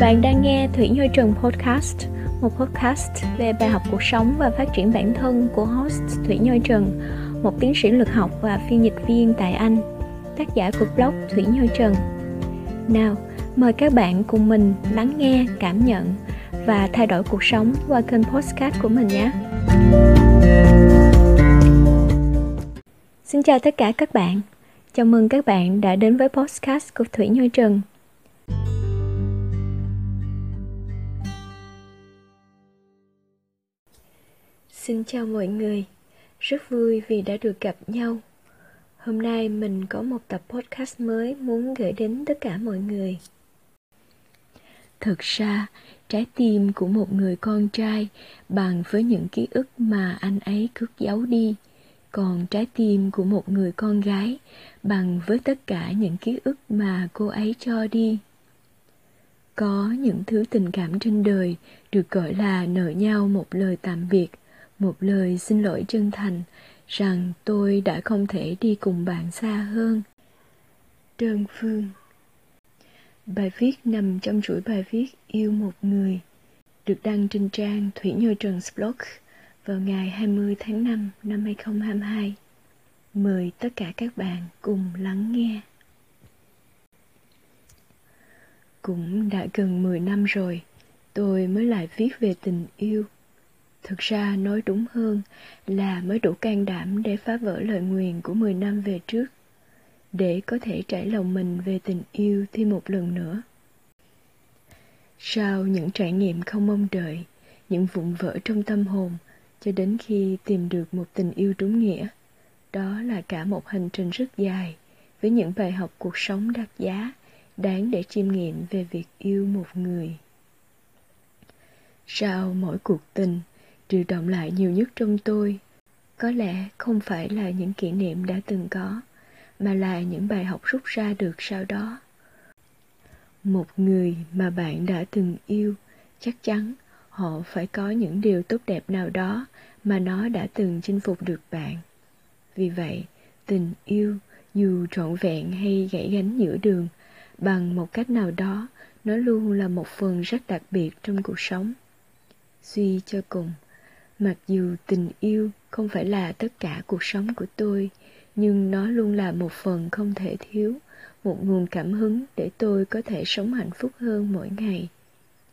Bạn đang nghe Thủy Như Trần Podcast, một podcast về bài học cuộc sống và phát triển bản thân của host Thủy Như Trần, một tiến sĩ lực học và phiên dịch viên tại Anh, tác giả của blog Thủy Như Trần. Nào, mời các bạn cùng mình lắng nghe, cảm nhận và thay đổi cuộc sống qua kênh podcast của mình nhé. Xin chào tất cả các bạn. Chào mừng các bạn đã đến với podcast của Thủy Như Trần. Xin chào mọi người, rất vui vì đã được gặp nhau. Hôm nay mình có một tập podcast mới muốn gửi đến tất cả mọi người. Thực ra, trái tim của một người con trai bằng với những ký ức mà anh ấy cướp giấu đi, còn trái tim của một người con gái bằng với tất cả những ký ức mà cô ấy cho đi. Có những thứ tình cảm trên đời được gọi là nợ nhau một lời tạm biệt một lời xin lỗi chân thành rằng tôi đã không thể đi cùng bạn xa hơn. Đơn phương Bài viết nằm trong chuỗi bài viết Yêu một người được đăng trên trang Thủy Nhơ Trần blog vào ngày 20 tháng 5 năm 2022. Mời tất cả các bạn cùng lắng nghe. Cũng đã gần 10 năm rồi, tôi mới lại viết về tình yêu Thực ra nói đúng hơn là mới đủ can đảm để phá vỡ lời nguyền của 10 năm về trước, để có thể trải lòng mình về tình yêu thêm một lần nữa. Sau những trải nghiệm không mong đợi, những vụn vỡ trong tâm hồn, cho đến khi tìm được một tình yêu đúng nghĩa, đó là cả một hành trình rất dài, với những bài học cuộc sống đắt giá, đáng để chiêm nghiệm về việc yêu một người. Sau mỗi cuộc tình, điều động lại nhiều nhất trong tôi. Có lẽ không phải là những kỷ niệm đã từng có, mà là những bài học rút ra được sau đó. Một người mà bạn đã từng yêu, chắc chắn họ phải có những điều tốt đẹp nào đó mà nó đã từng chinh phục được bạn. Vì vậy, tình yêu dù trọn vẹn hay gãy gánh giữa đường, bằng một cách nào đó, nó luôn là một phần rất đặc biệt trong cuộc sống. Suy cho cùng Mặc dù tình yêu không phải là tất cả cuộc sống của tôi, nhưng nó luôn là một phần không thể thiếu, một nguồn cảm hứng để tôi có thể sống hạnh phúc hơn mỗi ngày.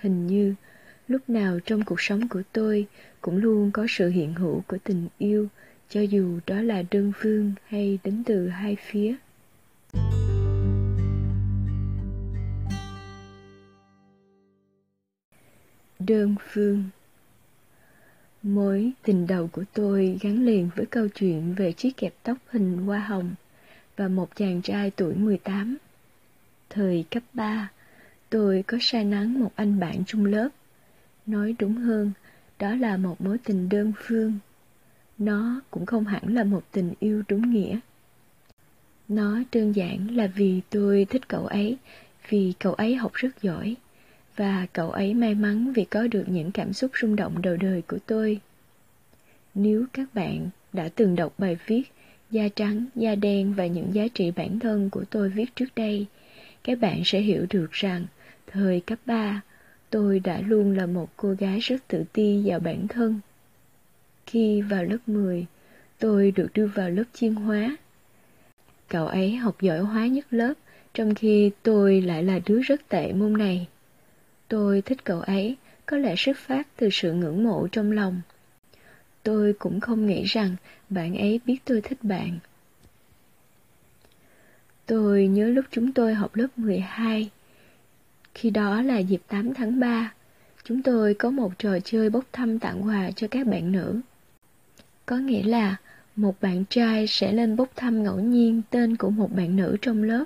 Hình như, lúc nào trong cuộc sống của tôi cũng luôn có sự hiện hữu của tình yêu, cho dù đó là đơn phương hay đến từ hai phía. Đơn phương Mối tình đầu của tôi gắn liền với câu chuyện về chiếc kẹp tóc hình hoa hồng và một chàng trai tuổi 18. Thời cấp 3, tôi có sai nắng một anh bạn chung lớp. Nói đúng hơn, đó là một mối tình đơn phương. Nó cũng không hẳn là một tình yêu đúng nghĩa. Nó đơn giản là vì tôi thích cậu ấy, vì cậu ấy học rất giỏi và cậu ấy may mắn vì có được những cảm xúc rung động đầu đời của tôi. Nếu các bạn đã từng đọc bài viết Da trắng, da đen và những giá trị bản thân của tôi viết trước đây, các bạn sẽ hiểu được rằng thời cấp 3, tôi đã luôn là một cô gái rất tự ti vào bản thân. Khi vào lớp 10, tôi được đưa vào lớp chuyên hóa. Cậu ấy học giỏi hóa nhất lớp, trong khi tôi lại là đứa rất tệ môn này. Tôi thích cậu ấy, có lẽ xuất phát từ sự ngưỡng mộ trong lòng. Tôi cũng không nghĩ rằng bạn ấy biết tôi thích bạn. Tôi nhớ lúc chúng tôi học lớp 12. Khi đó là dịp 8 tháng 3, chúng tôi có một trò chơi bốc thăm tặng quà cho các bạn nữ. Có nghĩa là một bạn trai sẽ lên bốc thăm ngẫu nhiên tên của một bạn nữ trong lớp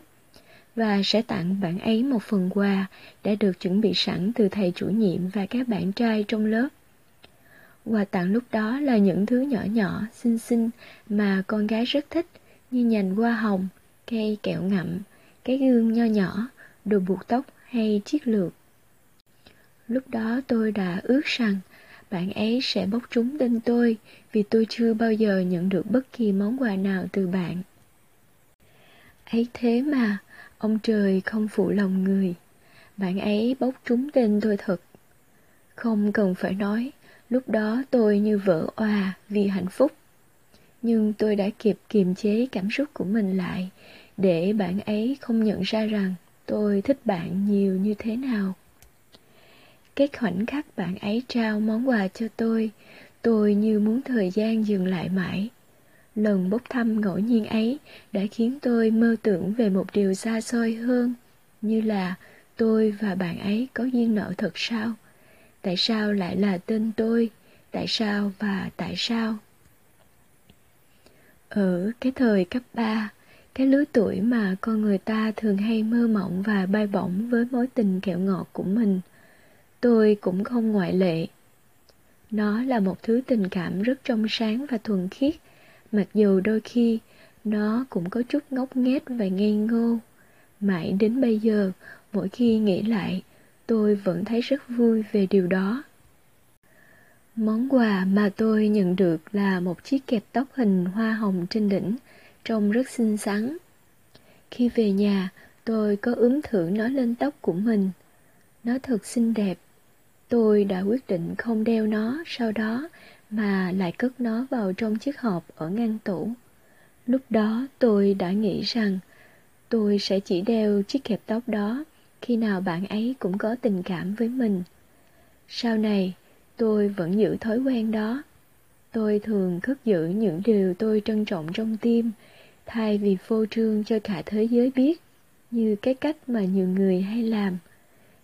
và sẽ tặng bạn ấy một phần quà đã được chuẩn bị sẵn từ thầy chủ nhiệm và các bạn trai trong lớp. Quà tặng lúc đó là những thứ nhỏ nhỏ, xinh xinh mà con gái rất thích như nhành hoa hồng, cây kẹo ngậm, cái gương nho nhỏ, đồ buộc tóc hay chiếc lược. Lúc đó tôi đã ước rằng bạn ấy sẽ bốc trúng tên tôi vì tôi chưa bao giờ nhận được bất kỳ món quà nào từ bạn. Ấy thế mà, Ông trời không phụ lòng người. bạn ấy bốc trúng tên tôi thật. Không cần phải nói, lúc đó tôi như vỡ òa vì hạnh phúc. Nhưng tôi đã kịp kiềm chế cảm xúc của mình lại, để bạn ấy không nhận ra rằng tôi thích bạn nhiều như thế nào. Cái khoảnh khắc bạn ấy trao món quà cho tôi, tôi như muốn thời gian dừng lại mãi. Lần bốc thăm ngẫu nhiên ấy đã khiến tôi mơ tưởng về một điều xa xôi hơn, như là tôi và bạn ấy có duyên nợ thật sao? Tại sao lại là tên tôi? Tại sao và tại sao? Ở cái thời cấp 3, cái lứa tuổi mà con người ta thường hay mơ mộng và bay bổng với mối tình kẹo ngọt của mình, tôi cũng không ngoại lệ. Nó là một thứ tình cảm rất trong sáng và thuần khiết, mặc dù đôi khi nó cũng có chút ngốc nghếch và ngây ngô. Mãi đến bây giờ, mỗi khi nghĩ lại, tôi vẫn thấy rất vui về điều đó. Món quà mà tôi nhận được là một chiếc kẹp tóc hình hoa hồng trên đỉnh, trông rất xinh xắn. Khi về nhà, tôi có ướm thử nó lên tóc của mình. Nó thật xinh đẹp. Tôi đã quyết định không đeo nó sau đó mà lại cất nó vào trong chiếc hộp ở ngăn tủ. Lúc đó tôi đã nghĩ rằng tôi sẽ chỉ đeo chiếc kẹp tóc đó khi nào bạn ấy cũng có tình cảm với mình. Sau này, tôi vẫn giữ thói quen đó. Tôi thường cất giữ những điều tôi trân trọng trong tim, thay vì phô trương cho cả thế giới biết, như cái cách mà nhiều người hay làm.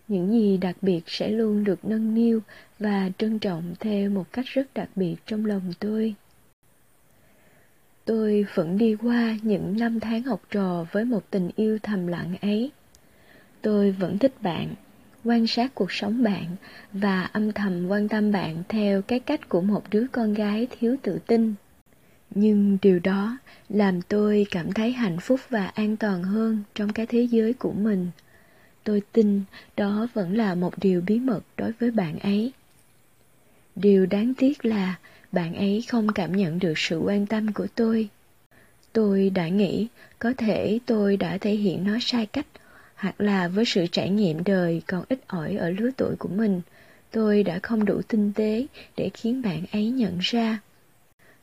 Những gì đặc biệt sẽ luôn được nâng niu và trân trọng theo một cách rất đặc biệt trong lòng tôi. Tôi vẫn đi qua những năm tháng học trò với một tình yêu thầm lặng ấy. Tôi vẫn thích bạn, quan sát cuộc sống bạn và âm thầm quan tâm bạn theo cái cách của một đứa con gái thiếu tự tin. Nhưng điều đó làm tôi cảm thấy hạnh phúc và an toàn hơn trong cái thế giới của mình. Tôi tin đó vẫn là một điều bí mật đối với bạn ấy. Điều đáng tiếc là bạn ấy không cảm nhận được sự quan tâm của tôi. Tôi đã nghĩ có thể tôi đã thể hiện nó sai cách hoặc là với sự trải nghiệm đời còn ít ỏi ở lứa tuổi của mình, tôi đã không đủ tinh tế để khiến bạn ấy nhận ra.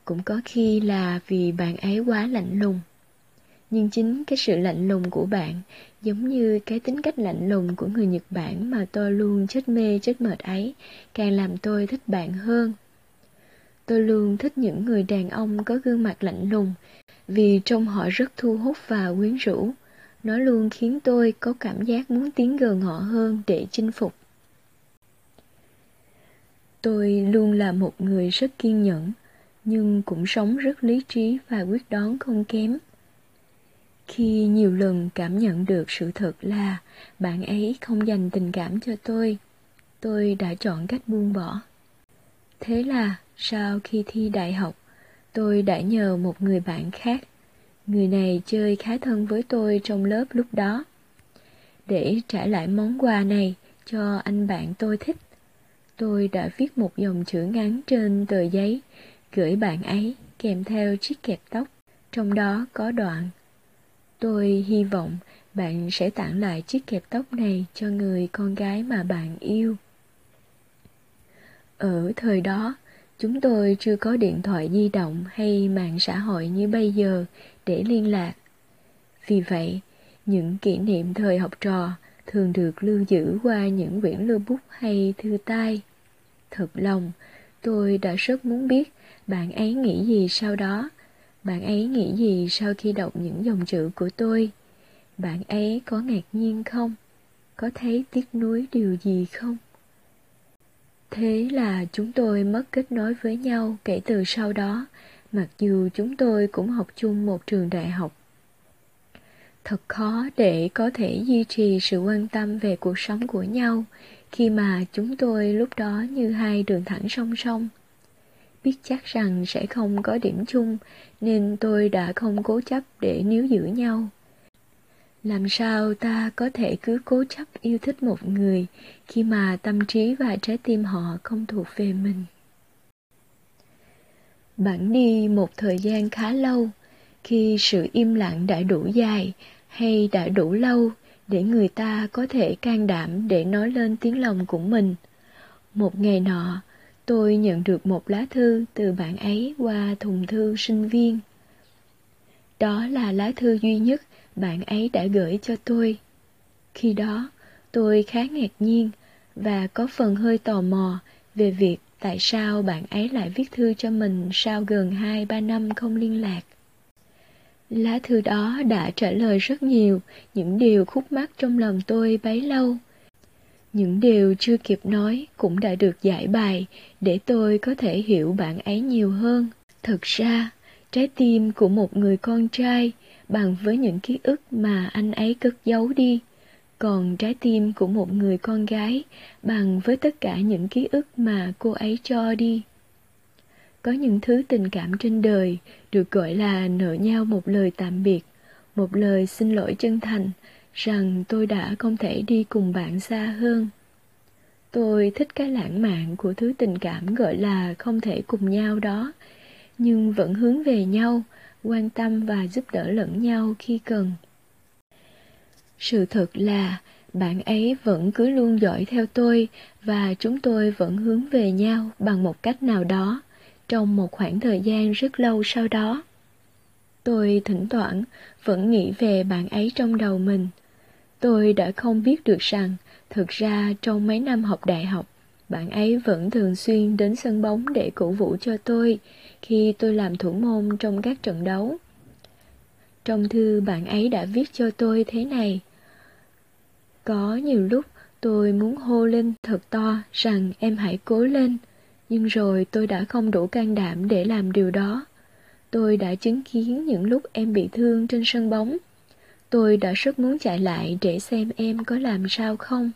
Cũng có khi là vì bạn ấy quá lạnh lùng. Nhưng chính cái sự lạnh lùng của bạn giống như cái tính cách lạnh lùng của người Nhật Bản mà tôi luôn chết mê chết mệt ấy, càng làm tôi thích bạn hơn. Tôi luôn thích những người đàn ông có gương mặt lạnh lùng, vì trông họ rất thu hút và quyến rũ. Nó luôn khiến tôi có cảm giác muốn tiến gần họ hơn để chinh phục. Tôi luôn là một người rất kiên nhẫn, nhưng cũng sống rất lý trí và quyết đoán không kém. Khi nhiều lần cảm nhận được sự thật là bạn ấy không dành tình cảm cho tôi, tôi đã chọn cách buông bỏ. Thế là sau khi thi đại học, tôi đã nhờ một người bạn khác Người này chơi khá thân với tôi trong lớp lúc đó. Để trả lại món quà này cho anh bạn tôi thích, tôi đã viết một dòng chữ ngắn trên tờ giấy, gửi bạn ấy kèm theo chiếc kẹp tóc, trong đó có đoạn. Tôi hy vọng bạn sẽ tặng lại chiếc kẹp tóc này cho người con gái mà bạn yêu. Ở thời đó, chúng tôi chưa có điện thoại di động hay mạng xã hội như bây giờ để liên lạc. Vì vậy, những kỷ niệm thời học trò thường được lưu giữ qua những quyển lưu bút hay thư tay. Thật lòng, tôi đã rất muốn biết bạn ấy nghĩ gì sau đó. Bạn ấy nghĩ gì sau khi đọc những dòng chữ của tôi? Bạn ấy có ngạc nhiên không? Có thấy tiếc nuối điều gì không? Thế là chúng tôi mất kết nối với nhau kể từ sau đó, mặc dù chúng tôi cũng học chung một trường đại học. Thật khó để có thể duy trì sự quan tâm về cuộc sống của nhau khi mà chúng tôi lúc đó như hai đường thẳng song song. Biết chắc rằng sẽ không có điểm chung nên tôi đã không cố chấp để níu giữ nhau. Làm sao ta có thể cứ cố chấp yêu thích một người khi mà tâm trí và trái tim họ không thuộc về mình? Bạn đi một thời gian khá lâu, khi sự im lặng đã đủ dài hay đã đủ lâu để người ta có thể can đảm để nói lên tiếng lòng của mình. Một ngày nọ, tôi nhận được một lá thư từ bạn ấy qua thùng thư sinh viên. Đó là lá thư duy nhất bạn ấy đã gửi cho tôi. Khi đó, tôi khá ngạc nhiên và có phần hơi tò mò về việc tại sao bạn ấy lại viết thư cho mình sau gần 2-3 năm không liên lạc. Lá thư đó đã trả lời rất nhiều những điều khúc mắc trong lòng tôi bấy lâu. Những điều chưa kịp nói cũng đã được giải bài để tôi có thể hiểu bạn ấy nhiều hơn. Thực ra, trái tim của một người con trai bằng với những ký ức mà anh ấy cất giấu đi, còn trái tim của một người con gái bằng với tất cả những ký ức mà cô ấy cho đi. Có những thứ tình cảm trên đời được gọi là nợ nhau một lời tạm biệt, một lời xin lỗi chân thành rằng tôi đã không thể đi cùng bạn xa hơn. Tôi thích cái lãng mạn của thứ tình cảm gọi là không thể cùng nhau đó, nhưng vẫn hướng về nhau, quan tâm và giúp đỡ lẫn nhau khi cần. Sự thật là bạn ấy vẫn cứ luôn dõi theo tôi và chúng tôi vẫn hướng về nhau bằng một cách nào đó trong một khoảng thời gian rất lâu sau đó. Tôi thỉnh thoảng vẫn nghĩ về bạn ấy trong đầu mình. Tôi đã không biết được rằng, thực ra trong mấy năm học đại học, bạn ấy vẫn thường xuyên đến sân bóng để cổ vũ cho tôi khi tôi làm thủ môn trong các trận đấu. Trong thư bạn ấy đã viết cho tôi thế này. Có nhiều lúc tôi muốn hô lên thật to rằng em hãy cố lên, nhưng rồi tôi đã không đủ can đảm để làm điều đó. Tôi đã chứng kiến những lúc em bị thương trên sân bóng. Tôi đã rất muốn chạy lại để xem em có làm sao không.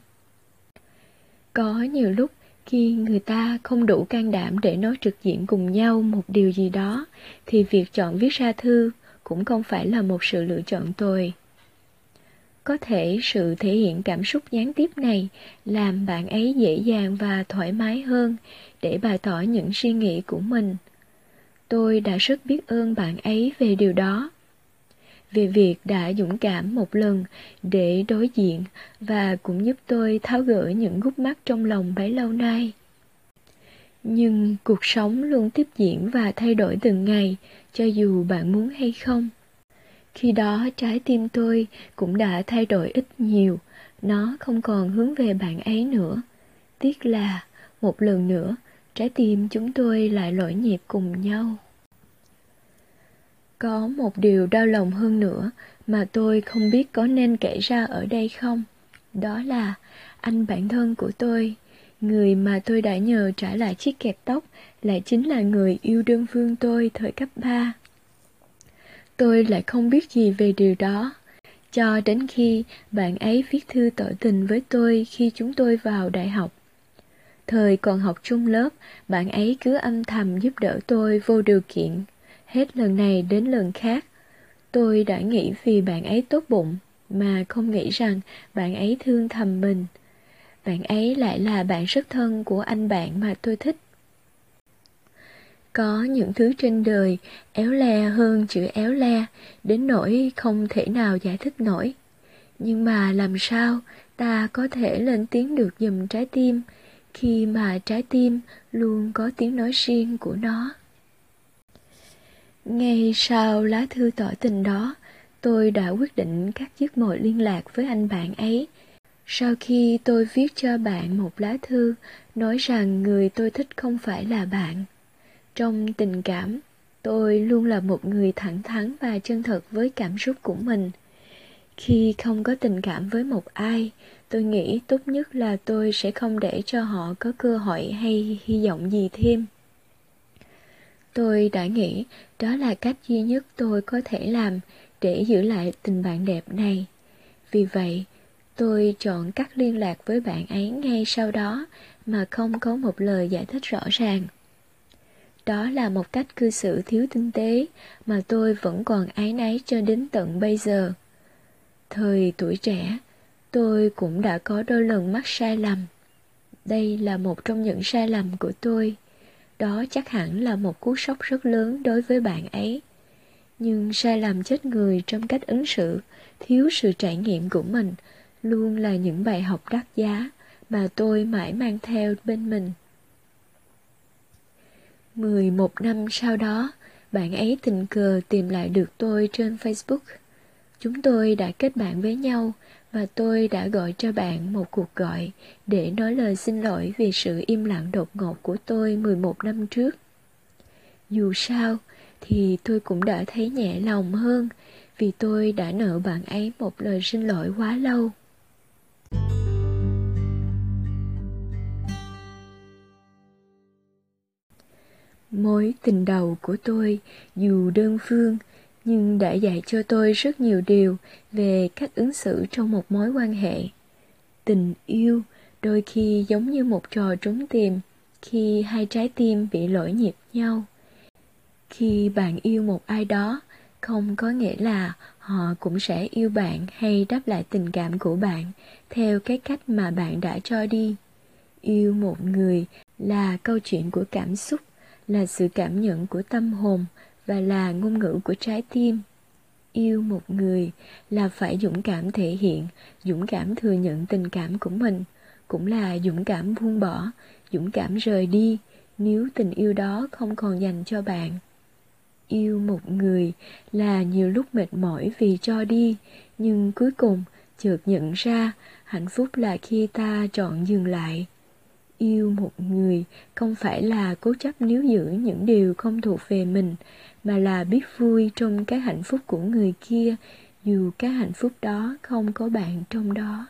Có nhiều lúc khi người ta không đủ can đảm để nói trực diện cùng nhau một điều gì đó, thì việc chọn viết ra thư cũng không phải là một sự lựa chọn tồi. Có thể sự thể hiện cảm xúc gián tiếp này làm bạn ấy dễ dàng và thoải mái hơn để bày tỏ những suy nghĩ của mình. Tôi đã rất biết ơn bạn ấy về điều đó. Về việc đã dũng cảm một lần để đối diện và cũng giúp tôi tháo gỡ những gút mắt trong lòng bấy lâu nay. Nhưng cuộc sống luôn tiếp diễn và thay đổi từng ngày, cho dù bạn muốn hay không. Khi đó trái tim tôi cũng đã thay đổi ít nhiều, nó không còn hướng về bạn ấy nữa. Tiếc là, một lần nữa, trái tim chúng tôi lại lỗi nhịp cùng nhau. Có một điều đau lòng hơn nữa mà tôi không biết có nên kể ra ở đây không. Đó là anh bạn thân của tôi, người mà tôi đã nhờ trả lại chiếc kẹp tóc lại chính là người yêu đơn phương tôi thời cấp 3. Tôi lại không biết gì về điều đó. Cho đến khi bạn ấy viết thư tỏ tình với tôi khi chúng tôi vào đại học. Thời còn học chung lớp, bạn ấy cứ âm thầm giúp đỡ tôi vô điều kiện, hết lần này đến lần khác. Tôi đã nghĩ vì bạn ấy tốt bụng, mà không nghĩ rằng bạn ấy thương thầm mình. Bạn ấy lại là bạn rất thân của anh bạn mà tôi thích. Có những thứ trên đời éo le hơn chữ éo le, đến nỗi không thể nào giải thích nổi. Nhưng mà làm sao ta có thể lên tiếng được dùm trái tim, khi mà trái tim luôn có tiếng nói riêng của nó. Ngay sau lá thư tỏ tình đó, tôi đã quyết định cắt dứt mọi liên lạc với anh bạn ấy. Sau khi tôi viết cho bạn một lá thư nói rằng người tôi thích không phải là bạn. Trong tình cảm, tôi luôn là một người thẳng thắn và chân thật với cảm xúc của mình. Khi không có tình cảm với một ai, tôi nghĩ tốt nhất là tôi sẽ không để cho họ có cơ hội hay hy vọng gì thêm. Tôi đã nghĩ đó là cách duy nhất tôi có thể làm để giữ lại tình bạn đẹp này. Vì vậy, tôi chọn cắt liên lạc với bạn ấy ngay sau đó mà không có một lời giải thích rõ ràng. Đó là một cách cư xử thiếu tinh tế mà tôi vẫn còn ái náy cho đến tận bây giờ. Thời tuổi trẻ, tôi cũng đã có đôi lần mắc sai lầm. Đây là một trong những sai lầm của tôi. Đó chắc hẳn là một cú sốc rất lớn đối với bạn ấy. nhưng sai lầm chết người trong cách ứng xử, thiếu sự trải nghiệm của mình luôn là những bài học đắt giá mà tôi mãi mang theo bên mình. 11 năm sau đó, bạn ấy tình cờ tìm lại được tôi trên Facebook. Chúng tôi đã kết bạn với nhau và tôi đã gọi cho bạn một cuộc gọi để nói lời xin lỗi vì sự im lặng đột ngột của tôi 11 năm trước. Dù sao, thì tôi cũng đã thấy nhẹ lòng hơn vì tôi đã nợ bạn ấy một lời xin lỗi quá lâu. Mối tình đầu của tôi dù đơn phương nhưng đã dạy cho tôi rất nhiều điều về cách ứng xử trong một mối quan hệ. Tình yêu đôi khi giống như một trò trúng tìm khi hai trái tim bị lỗi nhịp nhau. Khi bạn yêu một ai đó, không có nghĩa là họ cũng sẽ yêu bạn hay đáp lại tình cảm của bạn theo cái cách mà bạn đã cho đi. Yêu một người là câu chuyện của cảm xúc, là sự cảm nhận của tâm hồn và là ngôn ngữ của trái tim. Yêu một người là phải dũng cảm thể hiện, dũng cảm thừa nhận tình cảm của mình, cũng là dũng cảm buông bỏ, dũng cảm rời đi nếu tình yêu đó không còn dành cho bạn. Yêu một người là nhiều lúc mệt mỏi vì cho đi, nhưng cuối cùng chợt nhận ra hạnh phúc là khi ta chọn dừng lại. Yêu một người không phải là cố chấp níu giữ những điều không thuộc về mình, mà là biết vui trong cái hạnh phúc của người kia, dù cái hạnh phúc đó không có bạn trong đó.